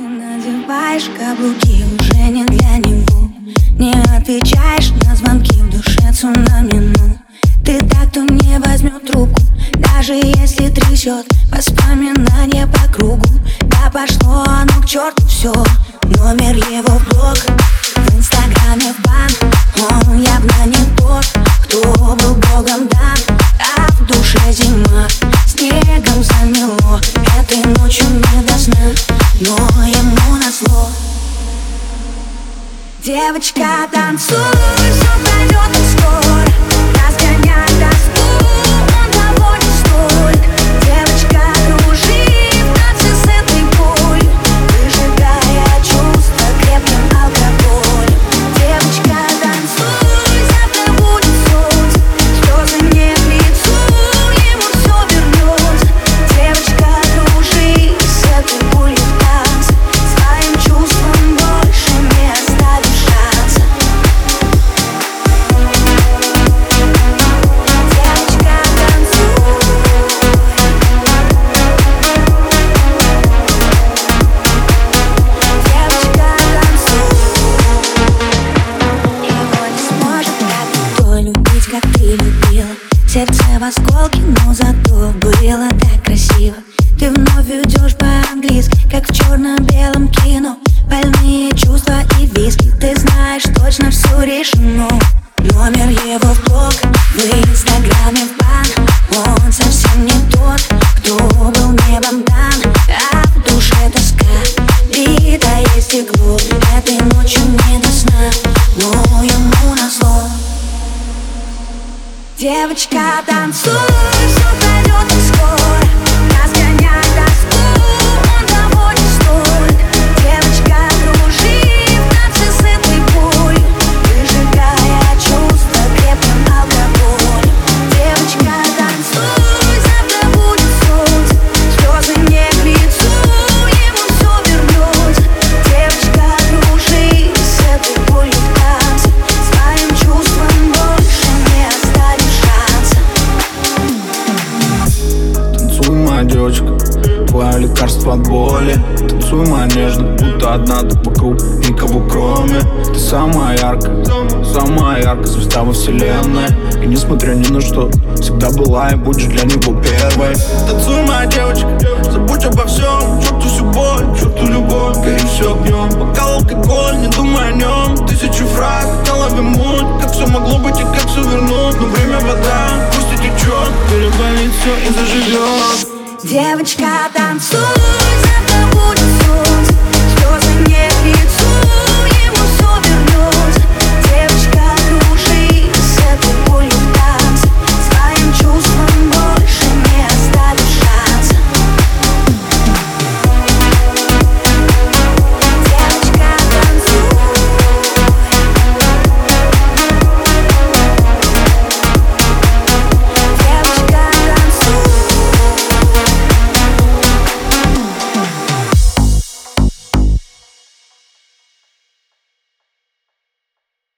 Ты надеваешь каблуки уже не для него. Не отвечаешь на звонки в душе цунами ну. Ты так, кто не возьмет трубку Даже если трясет воспоминания по кругу Да пошло оно к черту все Номер его замело Этой ночью не до сна но ему назло Девочка, танцуй, все пройдет скоро Сердце в осколке, но зато было так красиво. Ты вновь идешь по-английски, как в черно-белом кино. Больные чувства и виски, ты знаешь точно все решено. Номер его в блог, в инстаграме. в Девочка, танцуй, Твое лекарство от боли. Танцуй моя нежно, будто одна ты вокруг Никого кроме Ты самая яркая, самая яркая звезда во вселенной. И несмотря ни на что, всегда была и будешь для него первой. Танцуй моя девочка, забудь обо всем. Черту всю боль, черту любовь, гори все огнем Бокал алкоголь, не думай о нем Тысячу фраз, в голове муть. Как все могло быть и как все вернуть? Но время вода, пусть и течет Переболит все и заживет Девочка, танцуй